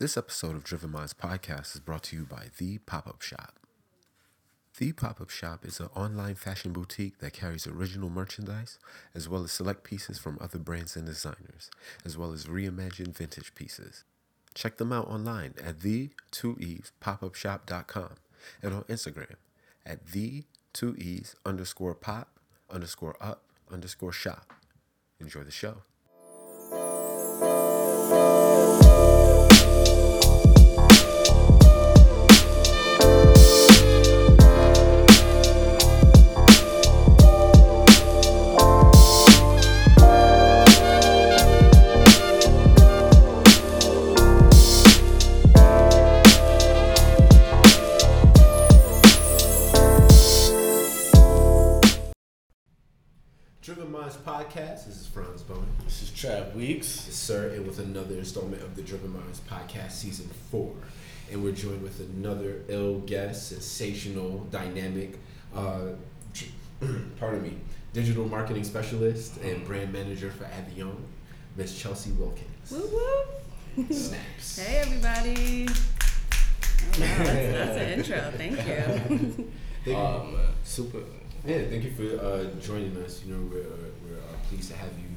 This episode of Driven Minds podcast is brought to you by The Pop Up Shop. The Pop Up Shop is an online fashion boutique that carries original merchandise as well as select pieces from other brands and designers, as well as reimagined vintage pieces. Check them out online at the2evespopupshop.com and on Instagram at the2eves underscore pop underscore up underscore shop. Enjoy the show. Driven Minds podcast. This is Franz Bowman. This is Trav Weeks. Yes, sir, and with another installment of the Driven Minds podcast, season four. And we're joined with another ill guest, sensational, dynamic, uh, pardon me, digital marketing specialist and brand manager for Avion, Miss Chelsea Wilkins. Woo woo. Snaps. Hey everybody. Oh, wow, that's, that's an intro. Thank you. Thank you. Um, super. Yeah, thank you for uh, joining us. You know, we're, uh, we're uh, pleased to have you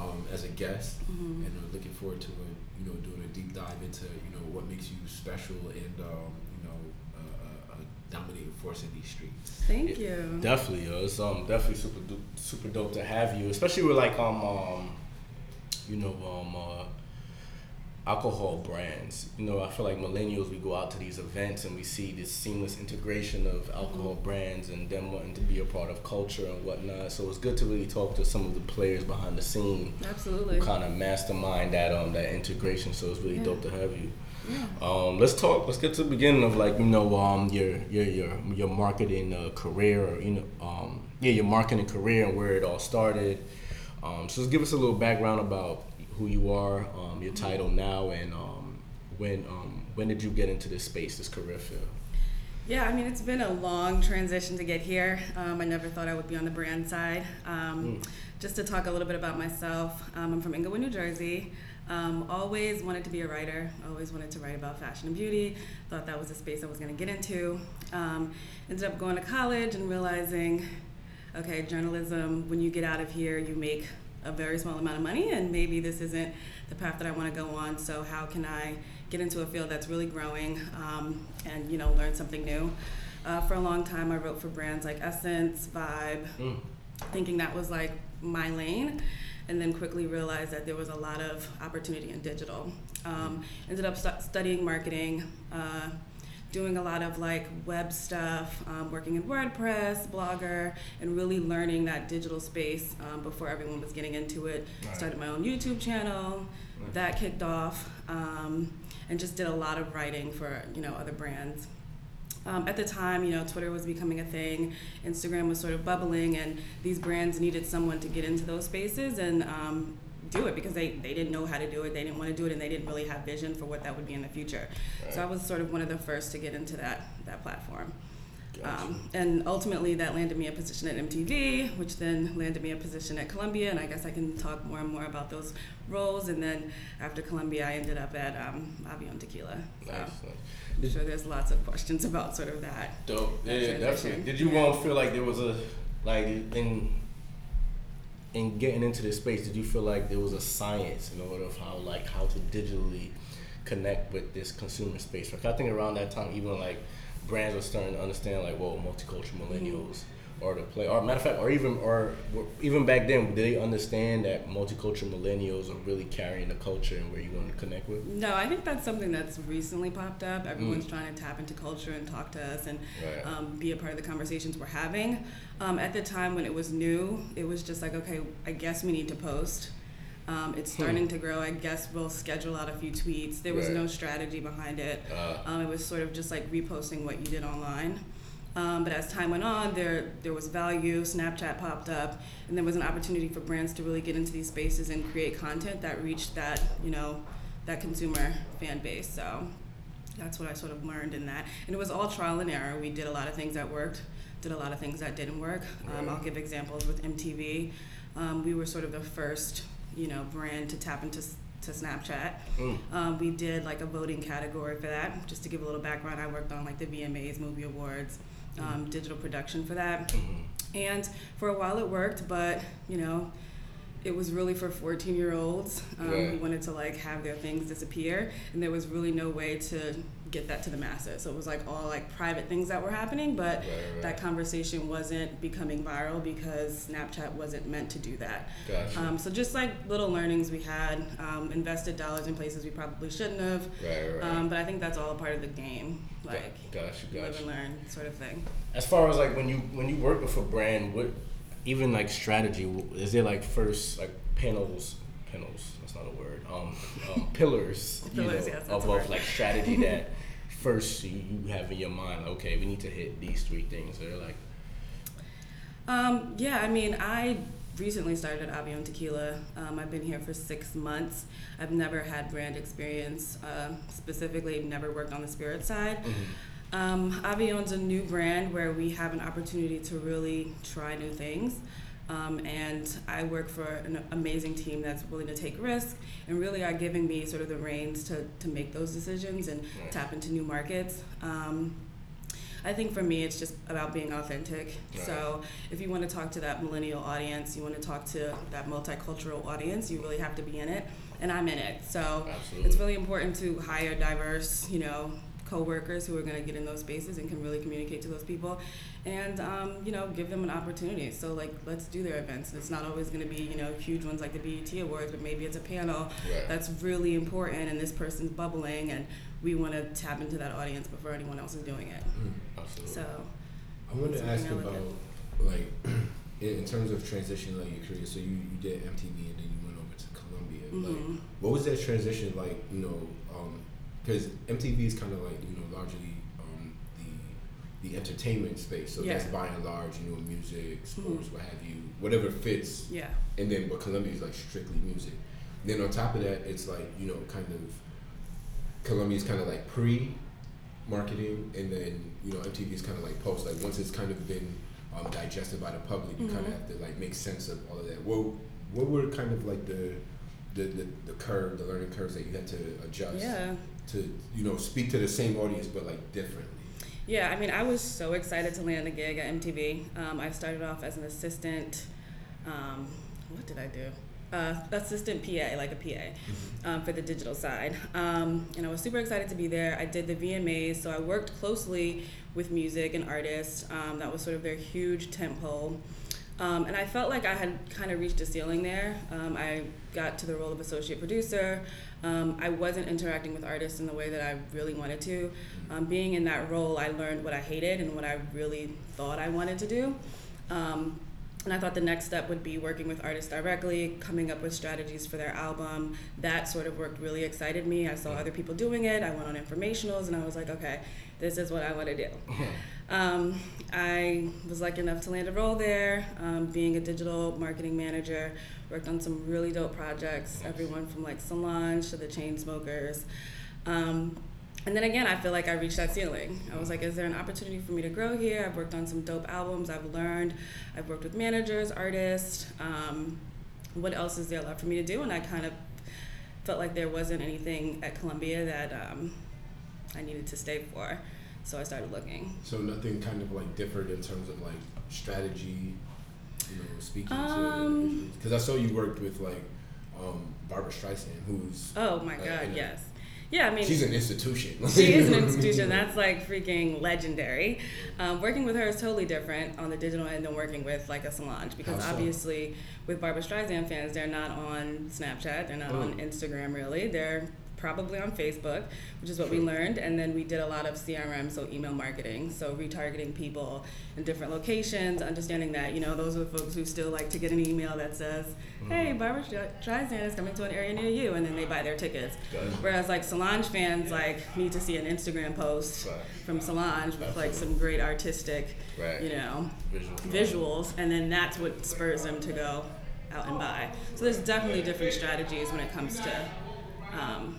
um, as a guest, Mhm. and we're looking forward to uh, you know doing a deep dive into you know what makes you special and um, you know uh, a, a dominating force in these streets. Thank you. Definitely, yo. It's um definitely super du- super dope to have you, especially with like um um, you know um uh, alcohol brands. You know, I feel like millennials we go out to these events and we see this seamless integration of alcohol brands and them wanting to be a part of culture and whatnot. So it's good to really talk to some of the players behind the scene Absolutely. who kind of mastermind that um that integration. So it's really Yeah. dope to have you. Yeah. Um, let's talk. Let's get to the beginning of like you know um your your your your marketing uh, career or you know um yeah your marketing career and where it all started. Um, so just give us a little background about who you are, um, your title now, and um when um when did you get into this space, this career field? Yeah, I mean, it's been a long transition to get here. Um, I never thought I would be on the brand side. Um, Just to talk a little bit about myself, um, I'm from Englewood, New Jersey. Um, always wanted to be a writer. Always wanted to write about fashion and beauty. Thought that was a space I was going to get into. Um, ended up going to college and realizing, okay, journalism. When you get out of here, you make a very small amount of money, and maybe this isn't the path that I want to go on. So how can I get into a field that's really growing um, and you know learn something new? Uh, for a long time, I wrote for brands like Essence, Vibe, Mm. thinking that was like my lane, and then quickly realized that there was a lot of opportunity in digital. Um, ended up stu- studying marketing. Uh, doing a lot of like web stuff, um, working in WordPress, Blogger, and really learning that digital space um, before everyone was getting into it. Right. Started my own YouTube channel, Right. that kicked off, um, and just did a lot of writing for you know other brands. Um, at the time, you know, Twitter was becoming a thing, Instagram was sort of bubbling, and these brands needed someone to get into those spaces and um, do it because they, they didn't know how to do it, they didn't want to do it, and they didn't really have vision for what that would be in the future. So I was sort of one of the first to get into that that platform. Gotcha. Um, and ultimately, that landed me a position at MTV, which then landed me a position at Columbia. And I guess I can talk more and more about those roles. And then after Columbia, I ended up at um, Avion Tequila. So Nice, nice. I'm sure there's lots of questions about sort of that. Dope. that Yeah, definitely. Did you all feel like there was a like in in getting into this space? Did you feel like there was a science in order of how like how to digitally connect with this consumer space? Like I think around that time, even like brands were starting to understand like, well, multicultural millennials. Or to play, or matter of fact, or even, or even back then, did they understand that multicultural millennials are really carrying the culture and where you want to connect with? No, I think that's something that's recently popped up. Everyone's trying to tap into culture and talk to us and Right. um, be a part of the conversations we're having. Um, at the time when it was new, it was just like, okay, I guess we need to post. Um, it's starting to grow. I guess we'll schedule out a few tweets. There was Right. no strategy behind it. Uh, Um, it was sort of just like reposting what you did online. Um, but as time went on, there there was value. Snapchat popped up, and there was an opportunity for brands to really get into these spaces and create content that reached that you know that consumer fan base. So that's what I sort of learned in that, and it was all trial and error. We did a lot of things that worked, did a lot of things that didn't work. Um, I'll give examples with MTV. Um, we were sort of the first you know brand to tap into to Snapchat. Mm. Um, we did like a voting category for that. Just to give a little background, I worked on like the VMAs, Movie Awards, um, digital production for that. Mm-hmm. And for a while it worked, but you know, it was really for 14 year olds um, yeah. who wanted to like have their things disappear and there was really no way to get that to the masses so it was like all like private things that were happening but right, right. that conversation wasn't becoming viral because snapchat wasn't meant to do that gotcha. um, so just like little learnings we had um, invested dollars in places we probably shouldn't have right, um, but i think that's all a part of the game like gotcha, gotcha. live and learn sort of thing as far as like when you when you work with a brand what even like strategy is there like first like panels panels that's not a word um, um pillars you pillars, know yes, of, of like strategy that first you, have in your mind okay we need to hit these three things they're like um, yeah i mean i recently started at Avion Tequila. Um, I've been here for six months. I've never had brand experience, uh, specifically, never worked on the spirit side. Mm-hmm. Um, Avion's a new brand where we have an opportunity to really try new things. Um, and I work for an amazing team that's willing to take risks and really are giving me sort of the reins to, to make those decisions and tap into new markets. Um, I think for me, it's just about being authentic. Right. So if you want to talk to that millennial audience, you want to talk to that multicultural audience, you really have to be in it. And I'm in it. So Absolutely. it's really important to hire diverse, you know, coworkers who are going to get in those spaces and can really communicate to those people and um, you know give them an opportunity so like let's do their events it's not always going to be you know huge ones like the BET awards but maybe it's a panel right. that's really important and this person's bubbling and we want to tap into that audience before anyone else is doing it mm, absolutely. so I wanted to ask about like in, terms of transition like your career so you, you did MTV and then you went over to Columbia mm-hmm. like what was that transition like you know um, because MTV is kind of like you know largely um, the the entertainment space. So yeah. that's by and large, you know, music, sports, mm-hmm. what have you, whatever fits. Yeah. And then, but Columbia is like strictly music. And then on top of that, it's like you know, kind of Columbia is kind of like pre marketing, and then you know, MTV is kind of like post. Like once it's kind of been um, digested by the public, you mm-hmm. kind of have to like make sense of all of that. What what were kind of like the the, the, the curve, the learning curves that you had to adjust? Yeah to you know speak to the same audience but like differently yeah i mean i was so excited to land a gig at mtv um, i started off as an assistant um, what did i do uh, assistant PA, like a PA, mm-hmm. um, for the digital side. Um, and I was super excited to be there. I did the VMAs, so I worked closely with music and artists. Um, that was sort of their huge tempo. Um, and I felt like I had kind of reached a ceiling there. Um, I got to the role of associate producer. Um, I wasn't interacting with artists in the way that I really wanted to. Um, being in that role, I learned what I hated and what I really thought I wanted to do. Um, and I thought the next step would be working with artists directly, coming up with strategies for their album. That sort of work really excited me. I saw other people doing it. I went on informationals and I was like, okay, this is what I want to do. Um, I was lucky enough to land a role there, um, being a digital marketing manager. Worked on some really dope projects, everyone from like Solange to the Chainsmokers. Um, and then again, I feel like I reached that ceiling. I was like, is there an opportunity for me to grow here? I've worked on some dope albums. I've learned. I've worked with managers, artists. Um, what else is there left for me to do? And I kind of felt like there wasn't anything at Columbia that um, I needed to stay for. So I started looking. So nothing kind of like differed in terms of like strategy, you know, speaking um, to because I saw you worked with like um, Barbra Streisand, who's oh my god, yes. Yeah, I mean, she's an institution. she is an institution. That's like freaking legendary. Um, working with her is totally different on the digital end than working with like a Solange because so? obviously with Barbra Streisand fans, they're not on Snapchat, they're not oh. on Instagram really. They're probably on Facebook, which is what we learned. And then we did a lot of CRM, so email marketing, so retargeting people in different locations, understanding that, you know, those are the folks who still like to get an email that says, hey, mm-hmm. Barbra Streisand is coming to an area near you, and then they buy their tickets. Whereas like Solange fans like need to see an Instagram post from Solange with like some great artistic, you know, visuals, and then that's what spurs them to go out and buy. So there's definitely different strategies when it comes to um,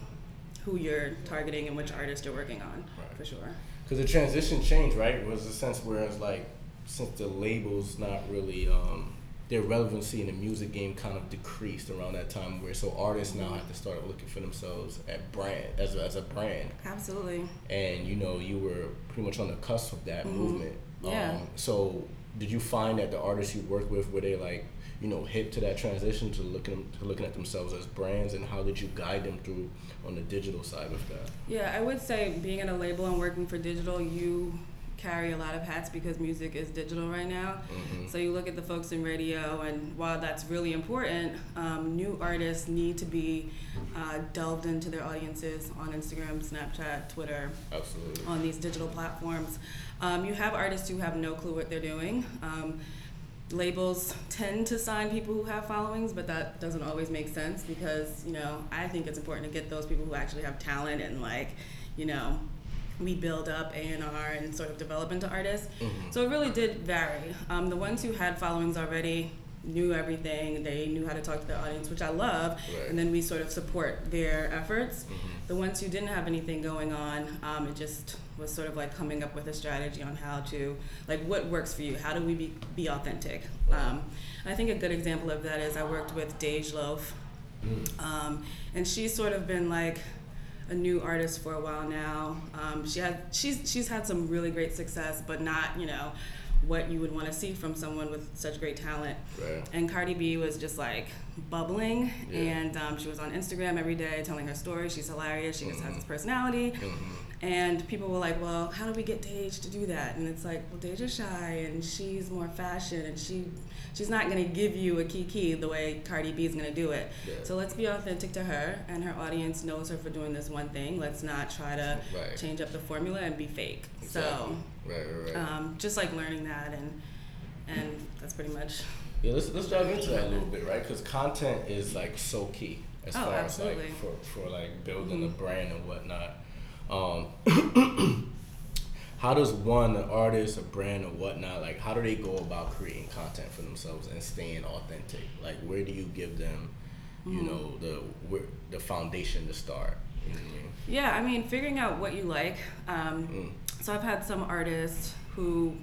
who you're targeting and which artist you're working on, right. for sure. Because the transition change, right, was a sense where it's like, since the label's not really um, their relevancy in the music game kind of decreased around that time where so artists now have to start looking for themselves at brand as a, as a brand Absolutely. and you know you were pretty much on the cusp of that movement Yeah. um, so did you find that the artists you worked with were they like you know hip to that transition to looking to looking at themselves as brands and how did you guide them through on the digital side of that Yeah, I would say being in a label and working for digital, you carry a lot of hats because music is digital right now. Mhm. So you look at the folks in radio, and while that's really important, um, new artists need to be uh, delved into their audiences on Instagram, Snapchat, Twitter, absolutely on these digital platforms. Um, you have artists who have no clue what they're doing. Um, labels tend to sign people who have followings, but that doesn't always make sense because, you know, I think it's important to get those people who actually have talent and like, you know, we build up A&R and sort of develop into artists. Mhm. So it really did vary. Um, the ones who had followings already knew everything. They knew how to talk to the audience, which I love. Right. And then we sort of support their efforts. Mhm. The ones who didn't have anything going on, um, it just was sort of like coming up with a strategy on how to, like, what works for you? How do we be, be authentic? Um, I think a good example of that is I worked with Dej Loaf, Mm. um, and she's sort of been like a new artist for a while now. Um, she had she's she's had some really great success, but not you know what you would want to see from someone with such great talent. right And Cardi B was just like bubbling, Yeah. and um, she was on Instagram every day telling her story. She's hilarious. She just has Mhm. this personality. Mhm. And people were like, "Well, how do we get Dej to do that?" And it's like, "Well, Dej is shy, and she's more fashion, and she she's not gonna give you a kiki the way Cardi B is gonna do it. Yeah. So let's be authentic to her, and her audience knows her for doing this one thing. Let's not try to Right. change up the formula and be fake. Exactly. right right right So, um, just like learning that, and and that's pretty much. Yeah, let's let's dive into that a little bit, right? Because content is like so key as Oh, far absolutely. as like for, for like building a Mhm. brand and whatnot. Um, how does one an artist, a brand, or whatnot like? How do they go about creating content for themselves and staying authentic? Like, where do you give them, you Mhm. know, the where, the foundation to start? You know I mean? Yeah, I mean, figuring out what you like. Um, Mm. So I've had some artists who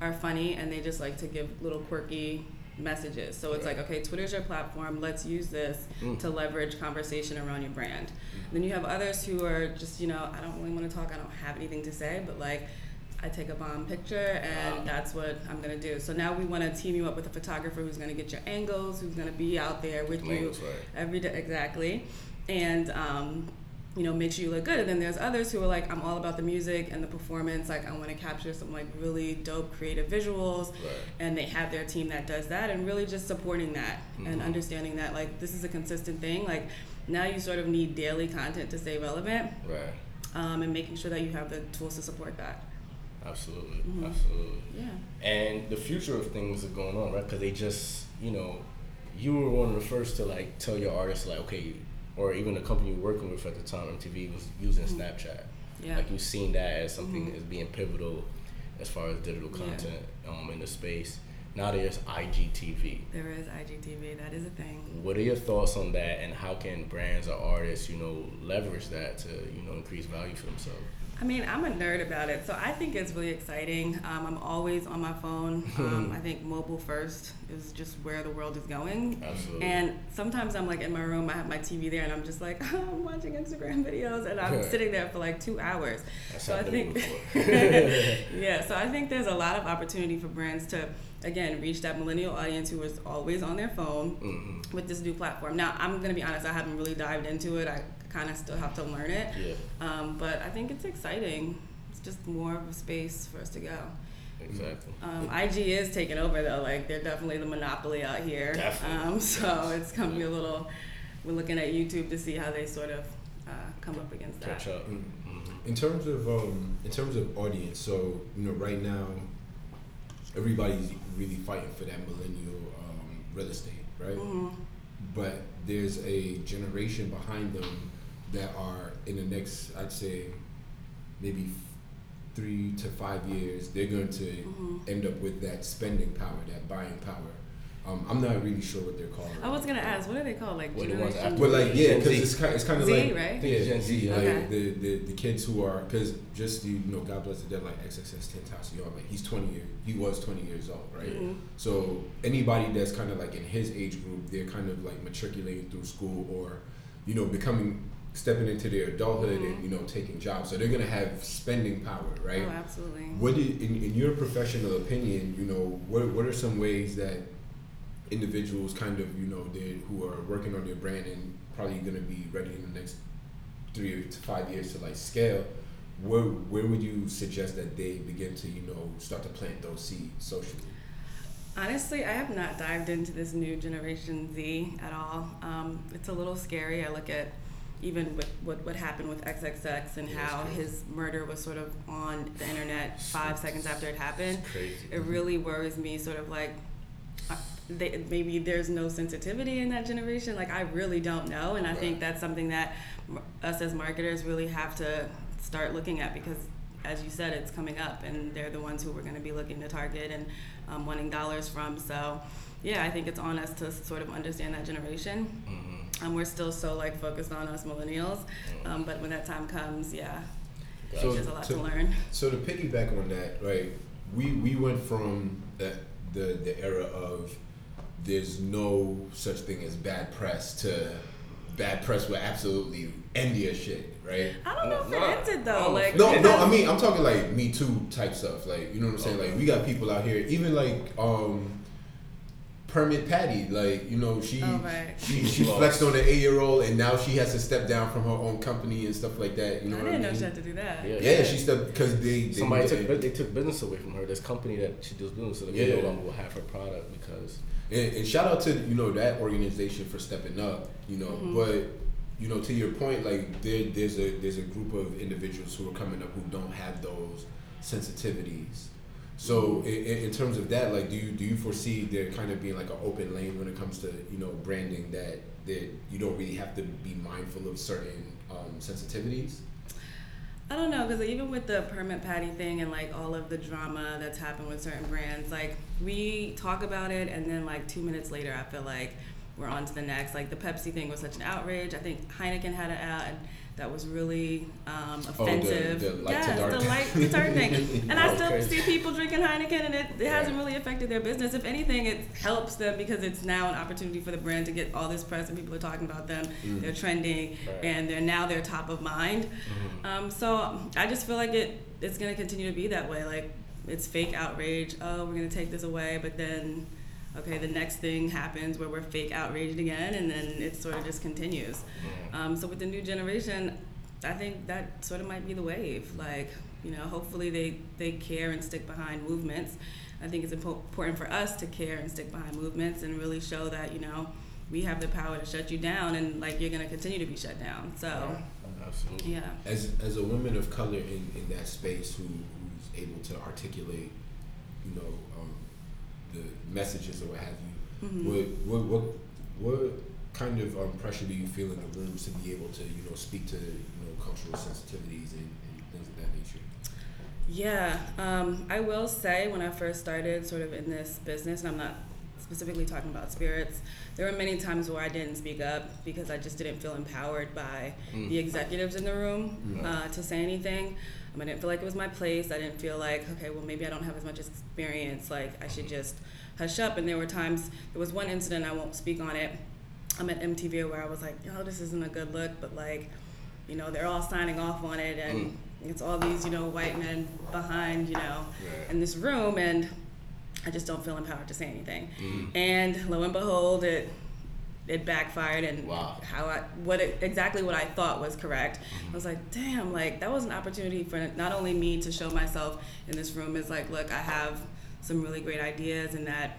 are funny and they just like to give little quirky messages. So it's Right. like, okay, Twitter's your platform. Let's use this Mm. to leverage conversation around your brand. Then you have others who are just, you know, I don't really want to talk. I don't have anything to say, but like. I take a bomb picture and Wow. that's what I'm gonna do. So now we want to team you up with a photographer who's gonna get your angles, who's gonna be out there with you right. every day exactly and um, you know make sure you look good and then there's others who are like i'm all about the music and the performance like i want to capture some like really dope creative visuals Right. and they have their team that does that and really just supporting that and Mhm. understanding that like this is a consistent thing like now you sort of need daily content to stay relevant Right. um, and making sure that you have the tools to support that Absolutely. Mhm. Absolutely. yeah and the future of things are going on, right? Because they just, you know, you were one of the first to like tell your artists, like, okay, or even the company you're working with at the time, MTV, was using Snapchat. yeah Like you've seen that as something Mhm. as being pivotal as far as digital Yeah. content um, in the space. Now there's IGTV. there is igtv that is a thing What are your thoughts on that, and how can brands or artists, you know, leverage that to, you know, increase value for themselves? I mean, I'm a nerd about it, so I think it's really exciting. Um, I'm always on my phone. Um, I think mobile first is just where the world is going. Absolutely. And sometimes I'm like in my room, I have my TV there, and I'm just like, I'm watching Instagram videos, and I'm sitting there for like two hours. That's so I to think, yeah. So I think there's a lot of opportunity for brands to, again, reach that millennial audience who is always on their phone Mhm. with this new platform. Now, I'm gonna be honest, I haven't really dived into it. I kind of still have to learn it. Yeah, Um, but I think it's exciting. It's just more of a space for us to go. exactly. Um, IG is taking over though. Like they're definitely the monopoly out here. Definitely. Um, so it's gonna be a little. We're looking at YouTube to see how they sort of uh, come up against that. Catch up. Mm. Mhm. In terms of um, in terms of audience, so you know, right now, everybody's really fighting for that millennial um, real estate, right? hmm But there's a generation behind them that are in the next, I'd say, maybe f- three to five years, they're going to Mhm. end up with that spending power, that buying power. Um, I'm not really sure what they're called. I was gonna ask, what are they called? Like What the ones generation? after- But like, yeah, because it's kind, it's kind of Z, like right? yeah, Gen Gen Z, Z, like Okay. the, the the kids who are because just you know, God bless the dead, like XXX Tentacion, like he's 20 years, he was 20 years old, right? Mhm. So anybody that's kind of like in his age group, they're kind of like matriculating through school or, you know, becoming stepping into their adulthood and you know taking jobs. So they're gonna have spending power, right? Oh, absolutely. What do in, in your professional opinion, you know, what what are some ways that individuals kind of, you know, they who are working on their brand and probably gonna be ready in the next three to five years to like scale, where where would you suggest that they begin to, you know, start to plant those seeds socially? Honestly, I have not dived into this new generation Z at all. Um, it's a little scary. I look at even with what, what happened with XXX and how his murder was sort of on the internet five seconds after it happened. It really worries me, sort of like uh, they, maybe there's no sensitivity in that generation. Like I really don't know, and I think that's something that us as marketers really have to start looking at because, as you said, it's coming up, and they're the ones who we're going to be looking to target and um, wanting dollars from. So, yeah, I think it's on us to sort of understand that generation. Mhm. Um, we're still so like focused on us millennials, Mm-hmm. um, but when that time comes, yeah, So there's a lot to, to- learn. So to piggyback on that, right? We we went from the the, the era of there's no such thing as bad press to bad press will absolutely end your shit, right? I don't know if it no, ends I though. don't Like No, no, I mean I'm talking like Me Too type stuff, like you know what I'm saying. Like we got people out here, even like um, Permit Patty, like you know she Oh, right. she she flexed on an eight year old, and now she has to step down from her own company and stuff like that. You know I what didn't I know mean? she had to do that. Yeah. Yeah, she stepped because they, they Somebody they- took they took business away from her. This company that she does business with, Yeah. they no longer will have her product because And, and shout out to you know that organization for stepping up. You know, Mhm. but you know to your point, like there, there's a there's a group of individuals who are coming up who don't have those sensitivities. So in, in terms of that, like, do you do you foresee there kind of being like an open lane when it comes to you know branding that that you don't really have to be mindful of certain um, sensitivities? I don't know because even with the permit patty thing and like all of the drama that's happened with certain brands, like we talk about it and then like two minutes later, I feel like we're on to the next. Like the Pepsi thing was such an outrage. I think Heineken had an ad that was really um, Oh, the- offensive. the light to dark. the light to dark thing. And I still see people drinking Heineken, and it, it hasn't really affected their business. If anything, it helps them because it's now an opportunity for the brand to get all this press and people are talking about them. Mm. They're trending, Right. and they're now they're top of mind. Um, so I just feel like it it's gonna continue to be that way. Like it's fake outrage. Oh, we're gonna take this away, but then okay, the next thing happens where we're fake outraged again, and then it sort of just continues. Um, so with the new generation, I think that sort of might be the wave. Like you know, hopefully they they care and stick behind movements. I think it's important for us to care and stick behind movements and really show that you know we have the power to shut you down, and like you're gonna continue to be shut down. So absolutely. yeah. as as a woman of color in, in that space who who's able to articulate, you know, um, the messages or what have you, Mhm. what what what what kind of um, pressure do you feel in the rooms to be able to you know speak to you know cultural sensitivities and, and things of that nature? Yeah, um, I will say when I first started sort of in this business, and I'm not specifically talking about spirits, there were many times where I didn't speak up because I just didn't feel empowered by Mm. the executives in the room Mm. uh, to say anything. I didn't feel like it was my place. I didn't feel like, okay, well, maybe I don't have as much experience. Like, I should just hush up. And there were times, there was one incident, I won't speak on it. I'm at MTV where I was like, oh, this isn't a good look, but like, you know, they're all signing off on it, and it's all these, you know, white men behind, you know, Right. in this room, and I just don't feel empowered to say anything. Mm. And lo and behold, it it backfired, and Wow. how I what it, exactly what I thought was correct. I was like, damn, like that was an opportunity for not only me to show myself in this room is like, look, I have some really great ideas, and that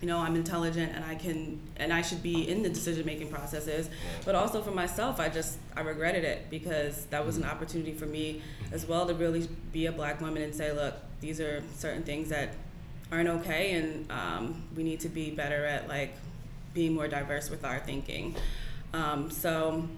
you know i'm intelligent and i can and i should be in the decision making processes but also for myself i just i regretted it because that was an opportunity for me as well to really be a black woman and say look these are certain things that aren't okay and um, we need to be better at like being more diverse with our thinking um, so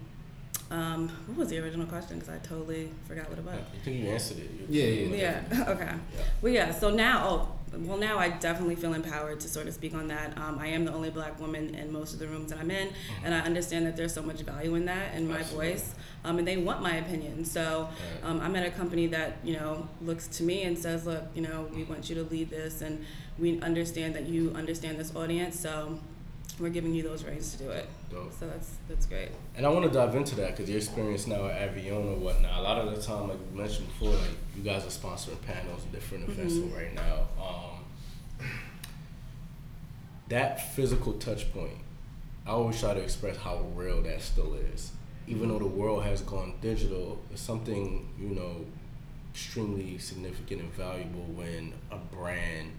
um, what was the original question because i totally forgot what it was I think you answered it. You- Yeah, yeah, yeah. Okay. Well, yeah. So now, oh, well, now I definitely feel empowered to sort of speak on that. Um, I am the only black woman in most of the rooms that I'm in, Mm-hmm. and I understand that there's so much value in that in my Absolutely. voice, um, and they want my opinion. So Right. um, I'm at a company that you know looks to me and says, "Look, you know, we want you to lead this, and we understand that you understand this audience, so we're giving you those reins to do it." Dope. So that's that's great. And I want to dive into that because your experience now at Avion or whatnot. A lot of the time, like you mentioned before, like you guys are sponsoring panels and different events Mhm. right now. Um, that physical touch point, I always try to express how real that still is. Even though the world has gone digital, it's something you know extremely significant and valuable when a brand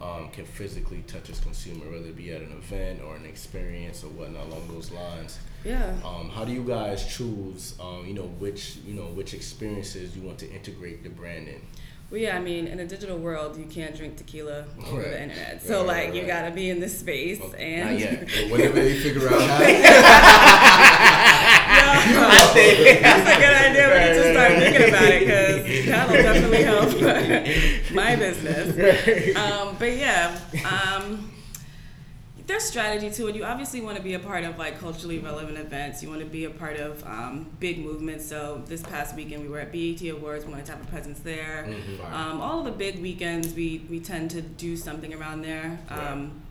um, can physically touch its consumer, whether it be at an event or an experience or whatnot along those lines. Yeah. Um, how do you guys choose, um, you know, which you know which experiences you want to integrate the brand in? Well, yeah, I mean, in a digital world, you can't drink tequila over Right. the internet. So, Right, like, right, you gotta be in this space. Okay, and not yet. But whenever they figure out how, I think That's a good idea. We need to start thinking about it because that'll definitely help my business. Um, but yeah, um, there's strategy to it. You obviously want to be a part of like culturally relevant events. You want to be a part of um, big movements. So this past weekend we were at BET Awards. We wanted to have a presence there. Mhm. Um, all of the big weekends we we tend to do something around there. Um,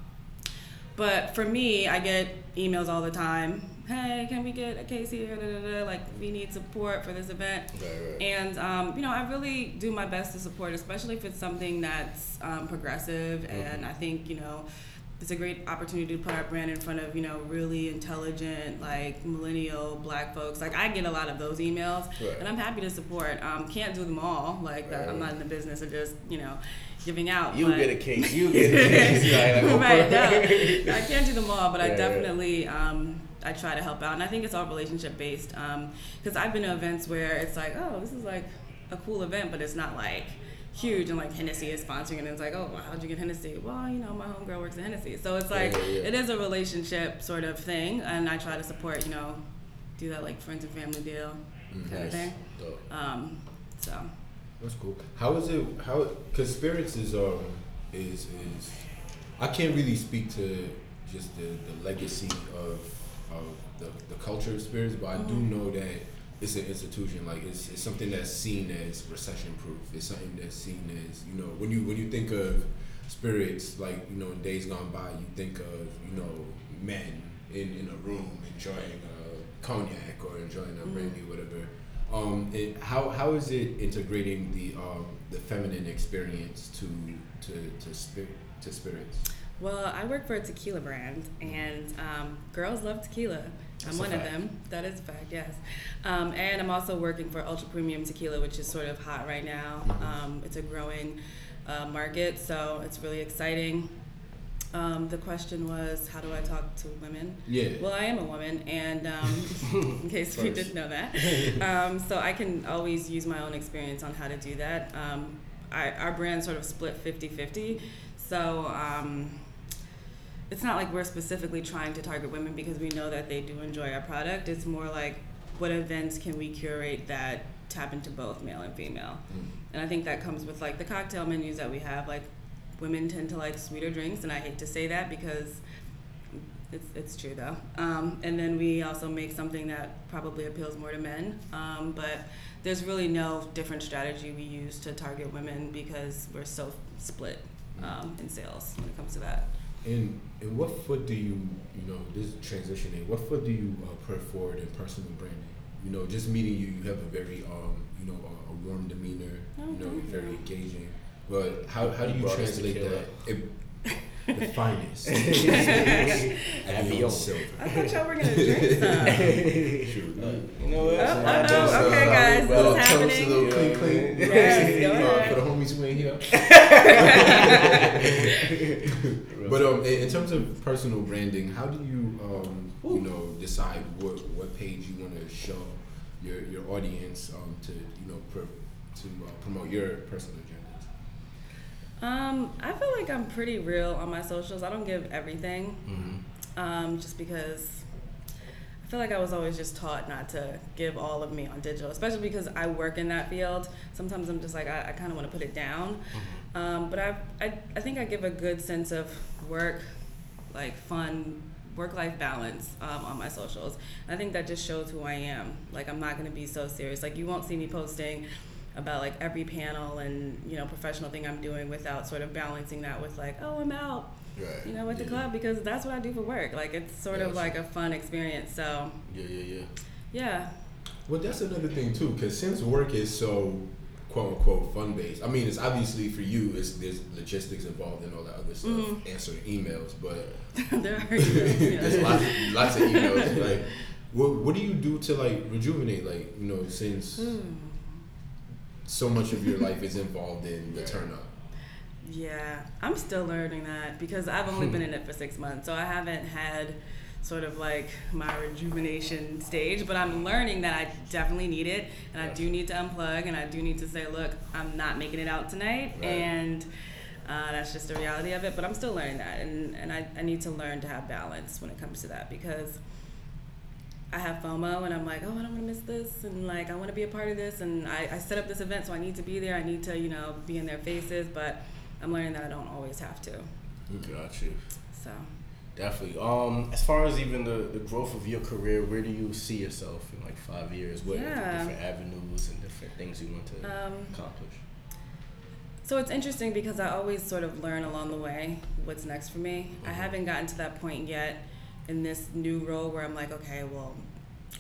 but for me, I get emails all the time. Hey, can we get a case here? Da, da, da. Like, we need support for this event. Right, right. And, um, you know, I really do my best to support, especially if it's something that's um, progressive. Mm-hmm. And I think, you know, it's a great opportunity to put our brand in front of, you know, really intelligent, like millennial black folks. Like, I get a lot of those emails, Right. and I'm happy to support. Um, can't do them all. Like, that, I'm not in the business of just, you know, giving out. You get a case. You get a case. Like, like, right, no. I can't do them all, but I Yeah, yeah. definitely um, I try to help out, and I think it's all relationship based. Because I've been to events where it's like, oh, this is like a cool event, but it's not like huge, and like Hennessy is sponsoring, it, and it's like, oh, well, how'd you get Hennessy? Well, you know, my homegirl works at Hennessy, so it's like Yeah, yeah, yeah. it is a relationship sort of thing, and I try to support, you know, do that like friends and family deal kind of thing. Um, so That's cool. How is it? How? Because spirits is um is is I can't really speak to just the, the legacy of of the, the culture of spirits, but I do Mhm. know that it's an institution. Like it's, it's something that's seen as recession proof. It's something that's seen as you know when you when you think of spirits like you know in days gone by you think of you know men in, in a room enjoying a cognac or enjoying a Mhm. brandy whatever um, it, how how is it integrating the um, the feminine experience to to to spirit to spirits? Well, I work for a tequila brand, and um, girls love tequila. That's I'm one of them. That is a fact, yes. Um, and I'm also working for ultra premium tequila, which is sort of hot right now. Um, it's a growing uh, market, so it's really exciting. Um, the question was, how do I talk to women? Yeah. Well, I am a woman, and um, in case you didn't know that, um, so I can always use my own experience on how to do that. Um, I, our brand sort of split 50 50. So um, it's not like we're specifically trying to target women because we know that they do enjoy our product. It's more like what events can we curate that tap into both male and female. Mm. And I think that comes with like the cocktail menus that we have. Like women tend to like sweeter drinks, and I hate to say that because it's, it's true though. Um, and then we also make something that probably appeals more to men. Um, but there's really no different strategy we use to target women because we're so split um, in sales when it comes to that. And and what foot do you you know this transitioning? What foot do you uh, put forward in personal branding? You know, just meeting you, you have a very um you know a, a warm demeanor. Oh, you know, you're very you. engaging. But how how do You you translate that? It, the finest. Avion. Avion silver. I thought y'all were gonna drink some. True. You know what? Oh, I oh, just, oh, okay, uh, guys, well, this is toast, happening. a little clean, clean. Yes, go Uh, ahead. for the homies who ain't here. But um, in in terms of personal branding, how do you um, you know decide what what page you want to show your your audience um, to you know pr- to uh, promote your personal agendas? Um, I feel like I'm pretty real on my socials. I don't give everything. Mhm. um, just because I feel like I was always just taught not to give all of me on digital, especially because I work in that field. Sometimes I'm just like, I, I kind of want to put it down. Mm-hmm. Um, but I, I, I think I give a good sense of work, like fun, work life balance um, on my socials. I think that just shows who I am. Like, I'm not going to be so serious. Like, you won't see me posting about like every panel and you know professional thing I'm doing without sort of balancing that with like oh I'm out Right. you know at the Yeah. club because that's what I do for work like it's sort of Gotcha. like a fun experience so Yeah, yeah, yeah. yeah Well, that's another thing too, because since work is so quote unquote fun based, I mean, it's obviously for you, it's there's logistics involved and all that other stuff, Mhm. answering emails, but there are you know, there's lots, of, lots of emails. Like, what what do you do to like rejuvenate? Like, you know, since Hmm. So much of your life is involved in the turn up. Yeah, I'm still learning that because I've only been in it for six months, so I haven't had sort of like my rejuvenation stage. But I'm learning that I definitely need it, and I do need to unplug, and I do need to say, look, I'm not making it out tonight, Right. and uh, that's just the reality of it. But I'm still learning that, and and I, I need to learn to have balance when it comes to that because. I have FOMO and I'm like, oh, I don't want to miss this, and like I want to be a part of this, and I, I set up this event, so I need to be there. I need to, you know, be in their faces, but I'm learning that I don't always have to. Got you. So Definitely. Um, as far as even the, the growth of your career, where do you see yourself in like five years? What are the Yeah. different avenues and different things you want to Um, accomplish? So it's interesting because I always sort of learn along the way what's next for me. I Mhm. haven't gotten to that point yet in this new role where I'm like, okay, well,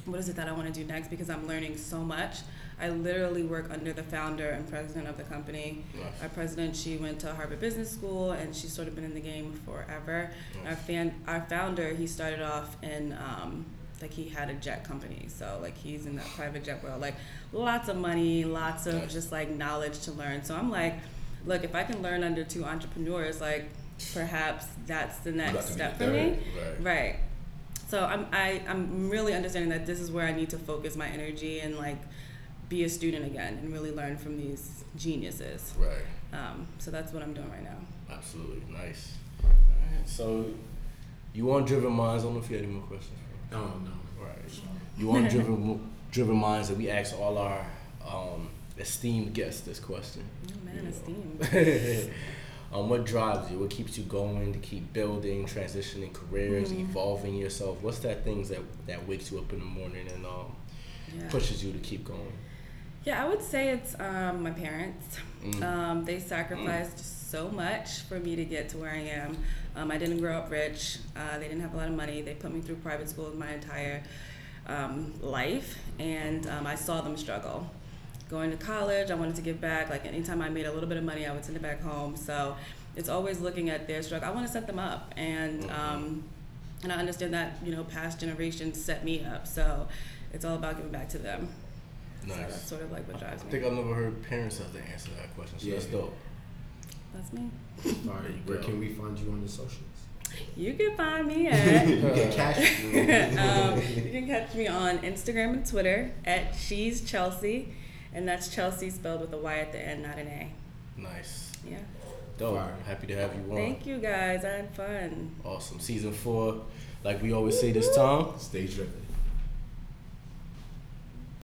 what is it that I want to do next? Because I'm learning so much. I literally work under the founder and president of the company. Nice. Our president, she went to Harvard Business School and she's sort of been in the game forever. Our fan, our founder, he started off in um, like he had a jet company, so like he's in that private jet world. Like lots of money, lots of Nice. just like knowledge to learn. So I'm like, look, if I can learn under two entrepreneurs, like perhaps that's the next step for me. Right. Right. So I'm I, I'm really understanding that this is where I need to focus my energy and like be a student again and really learn from these geniuses. Right. Um, so that's what I'm doing right now. Absolutely. Nice. All right. So, you want driven minds? I don't know if you had any more questions. For me. Oh no. Right. You want driven driven minds that we ask all our um, esteemed guests this question. Oh man, You esteem. um, what drives you? What keeps you going to keep building, transitioning careers, Mhm. evolving yourself? What's that things that that wakes you up in the morning and um, Yeah. pushes you to keep going? Yeah, I would say it's um, my parents. Mm. Um, they sacrificed so much for me to get to where I am. Um, I didn't grow up rich. Uh, they didn't have a lot of money. They put me through private school my entire um, life, and um, I saw them struggle. Going to college, I wanted to give back. Like anytime I made a little bit of money, I would send it back home. So it's always looking at their struggle. I want to set them up, and Mhm. um, and I understand that you know past generations set me up. So it's all about giving back to them. So that's sort of like what drives me. I think I've never heard parents have to answer that question, so that's dope. That's me. All right. Where can we find you on the socials? You can find me at. you get cash. um, you can catch me on Instagram and Twitter at She's Chelsea, and that's Chelsea spelled with a Y at the end, not an A. Nice. Yeah. Dope. Fire. Happy to have you on. Thank you guys. I had fun. Awesome. Season four, like we always say this time. Stage driven.